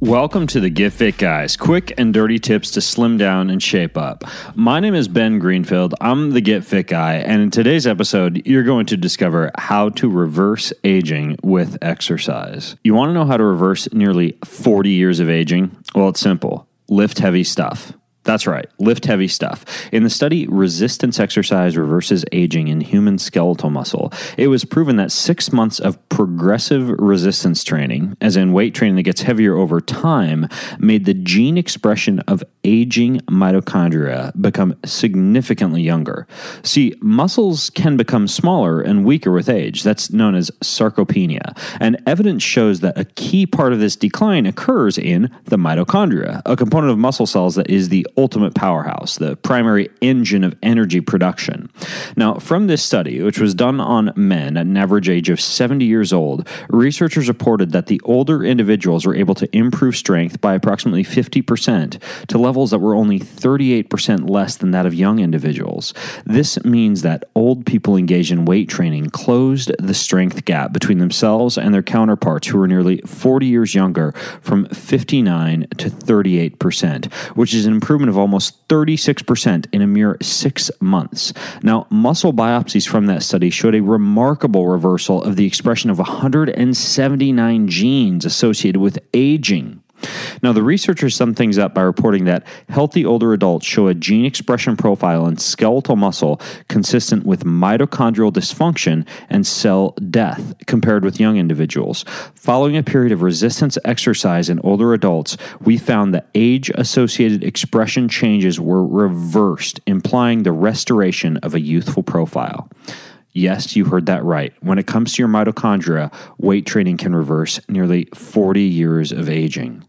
Welcome to the Get Fit Guys, quick and dirty tips to slim down and shape up. My name is Ben Greenfield. I'm the Get Fit Guy, and in today's episode, you're going to discover how to reverse aging with exercise. You want to know how to reverse nearly 40 years of aging? Well, it's simple lift heavy stuff. That's right, lift heavy stuff. In the study, resistance exercise reverses aging in human skeletal muscle. It was proven that six months of progressive resistance training, as in weight training that gets heavier over time, made the gene expression of aging mitochondria become significantly younger. See, muscles can become smaller and weaker with age. That's known as sarcopenia. And evidence shows that a key part of this decline occurs in the mitochondria, a component of muscle cells that is the ultimate powerhouse, the primary engine of energy production. Now, from this study, which was done on men at an average age of 70 years old, researchers reported that the older individuals were able to improve strength by approximately 50% to levels that were only 38% less than that of young individuals. This means that old people engaged in weight training closed the strength gap between themselves and their counterparts who were nearly 40 years younger from 59 to 38%, which is an improvement of almost 36% in a mere six months. Now, muscle biopsies from that study showed a remarkable reversal of the expression of 179 genes associated with aging. Now, the researchers sum things up by reporting that healthy older adults show a gene expression profile in skeletal muscle consistent with mitochondrial dysfunction and cell death compared with young individuals. Following a period of resistance exercise in older adults, we found that age associated expression changes were reversed, implying the restoration of a youthful profile. Yes, you heard that right. When it comes to your mitochondria, weight training can reverse nearly 40 years of aging.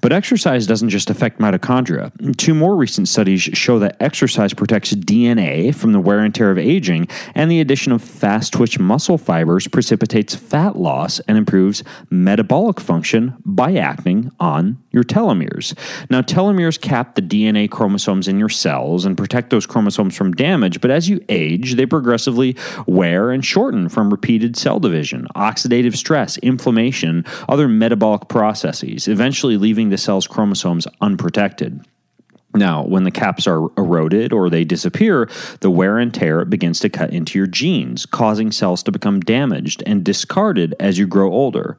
But exercise doesn't just affect mitochondria. Two more recent studies show that exercise protects DNA from the wear and tear of aging, and the addition of fast twitch muscle fibers precipitates fat loss and improves metabolic function by acting on your telomeres. Now, telomeres cap the DNA chromosomes in your cells and protect those chromosomes from damage, but as you age, they progressively wear and shorten from repeated cell division, oxidative stress, inflammation, other metabolic processes. Eventually, leaving the cell's chromosomes unprotected. Now, when the caps are eroded or they disappear, the wear and tear begins to cut into your genes, causing cells to become damaged and discarded as you grow older.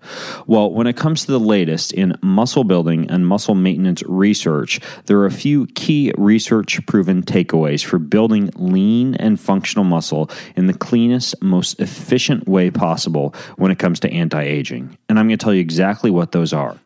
Well, when it comes to the latest in muscle building and muscle maintenance research, there are a few key research proven takeaways for building lean and functional muscle in the cleanest, most efficient way possible when it comes to anti aging. And I'm going to tell you exactly what those are.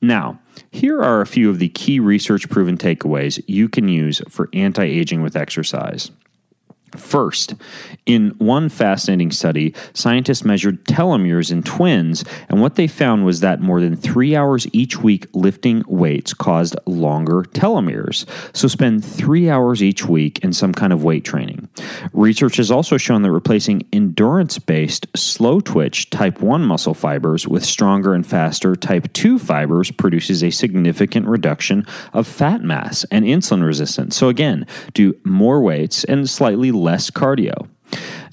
Now, here are a few of the key research proven takeaways you can use for anti aging with exercise. First, in one fascinating study, scientists measured telomeres in twins, and what they found was that more than three hours each week lifting weights caused longer telomeres. So, spend three hours each week in some kind of weight training. Research has also shown that replacing endurance based slow twitch type 1 muscle fibers with stronger and faster type 2 fibers produces a significant reduction of fat mass and insulin resistance. So, again, do more weights and slightly less cardio.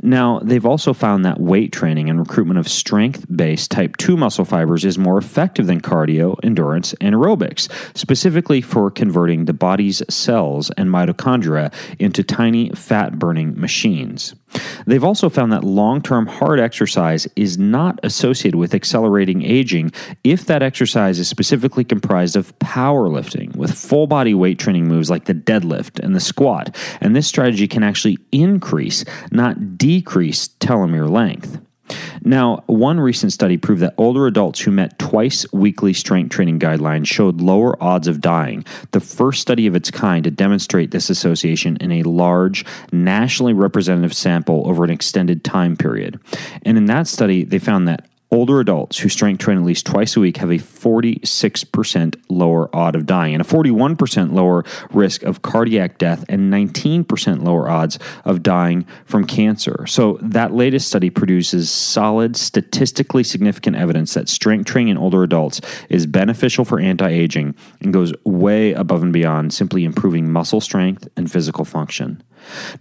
Now, they've also found that weight training and recruitment of strength based type 2 muscle fibers is more effective than cardio, endurance, and aerobics, specifically for converting the body's cells and mitochondria into tiny fat burning machines. They've also found that long term hard exercise is not associated with accelerating aging if that exercise is specifically comprised of powerlifting with full body weight training moves like the deadlift and the squat. And this strategy can actually increase, not decrease, telomere length. Now, one recent study proved that older adults who met twice weekly strength training guidelines showed lower odds of dying, the first study of its kind to demonstrate this association in a large, nationally representative sample over an extended time period. And in that study, they found that older adults who strength train at least twice a week have a 46% lower odd of dying and a 41% lower risk of cardiac death and 19% lower odds of dying from cancer. So that latest study produces solid statistically significant evidence that strength training in older adults is beneficial for anti-aging and goes way above and beyond simply improving muscle strength and physical function.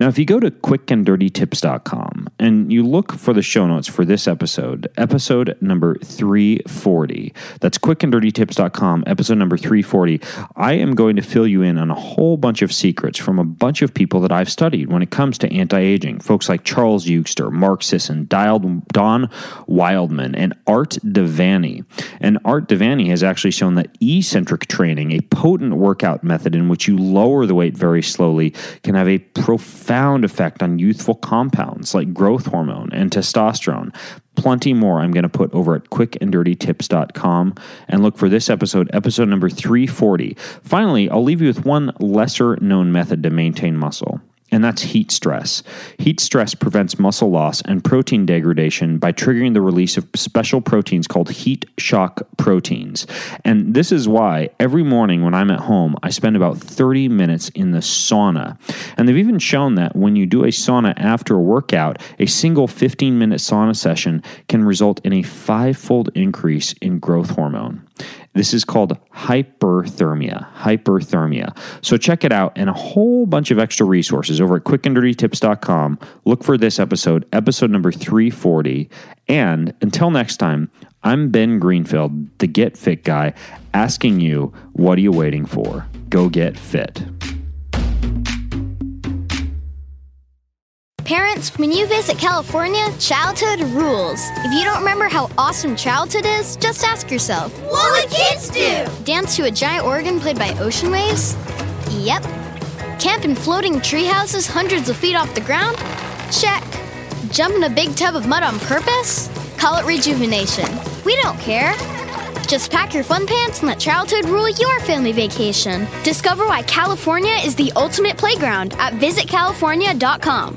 Now, if you go to quickanddirtytips.com and you look for the show notes for this episode, episode number 340, that's quickanddirtytips.com, episode number 340, I am going to fill you in on a whole bunch of secrets from a bunch of people that I've studied when it comes to anti aging. Folks like Charles Eugster, Mark Sisson, Don Wildman, and Art De Vany. And Art De Vany has actually shown that eccentric training, a potent workout method in which you lower the weight very slowly, can have a pro profound effect on youthful compounds like growth hormone and testosterone. Plenty more I'm going to put over at quickanddirtytips.com and look for this episode, episode number 340. Finally, I'll leave you with one lesser known method to maintain muscle and that's heat stress. Heat stress prevents muscle loss and protein degradation by triggering the release of special proteins called heat shock proteins. And this is why every morning when I'm at home, I spend about 30 minutes in the sauna. And they've even shown that when you do a sauna after a workout, a single 15 minute sauna session can result in a five fold increase in growth hormone. This is called hyperthermia. Hyperthermia. So check it out and a whole bunch of extra resources over at quickanddirtytips.com. Look for this episode, episode number 340. And until next time, I'm Ben Greenfield, the Get Fit guy, asking you, what are you waiting for? Go get fit. Parents, when you visit California, childhood rules. If you don't remember how awesome childhood is, just ask yourself What would kids do? Dance to a giant organ played by ocean waves? Yep. Camp in floating tree houses hundreds of feet off the ground? Check. Jump in a big tub of mud on purpose? Call it rejuvenation. We don't care. Just pack your fun pants and let childhood rule your family vacation. Discover why California is the ultimate playground at visitcalifornia.com.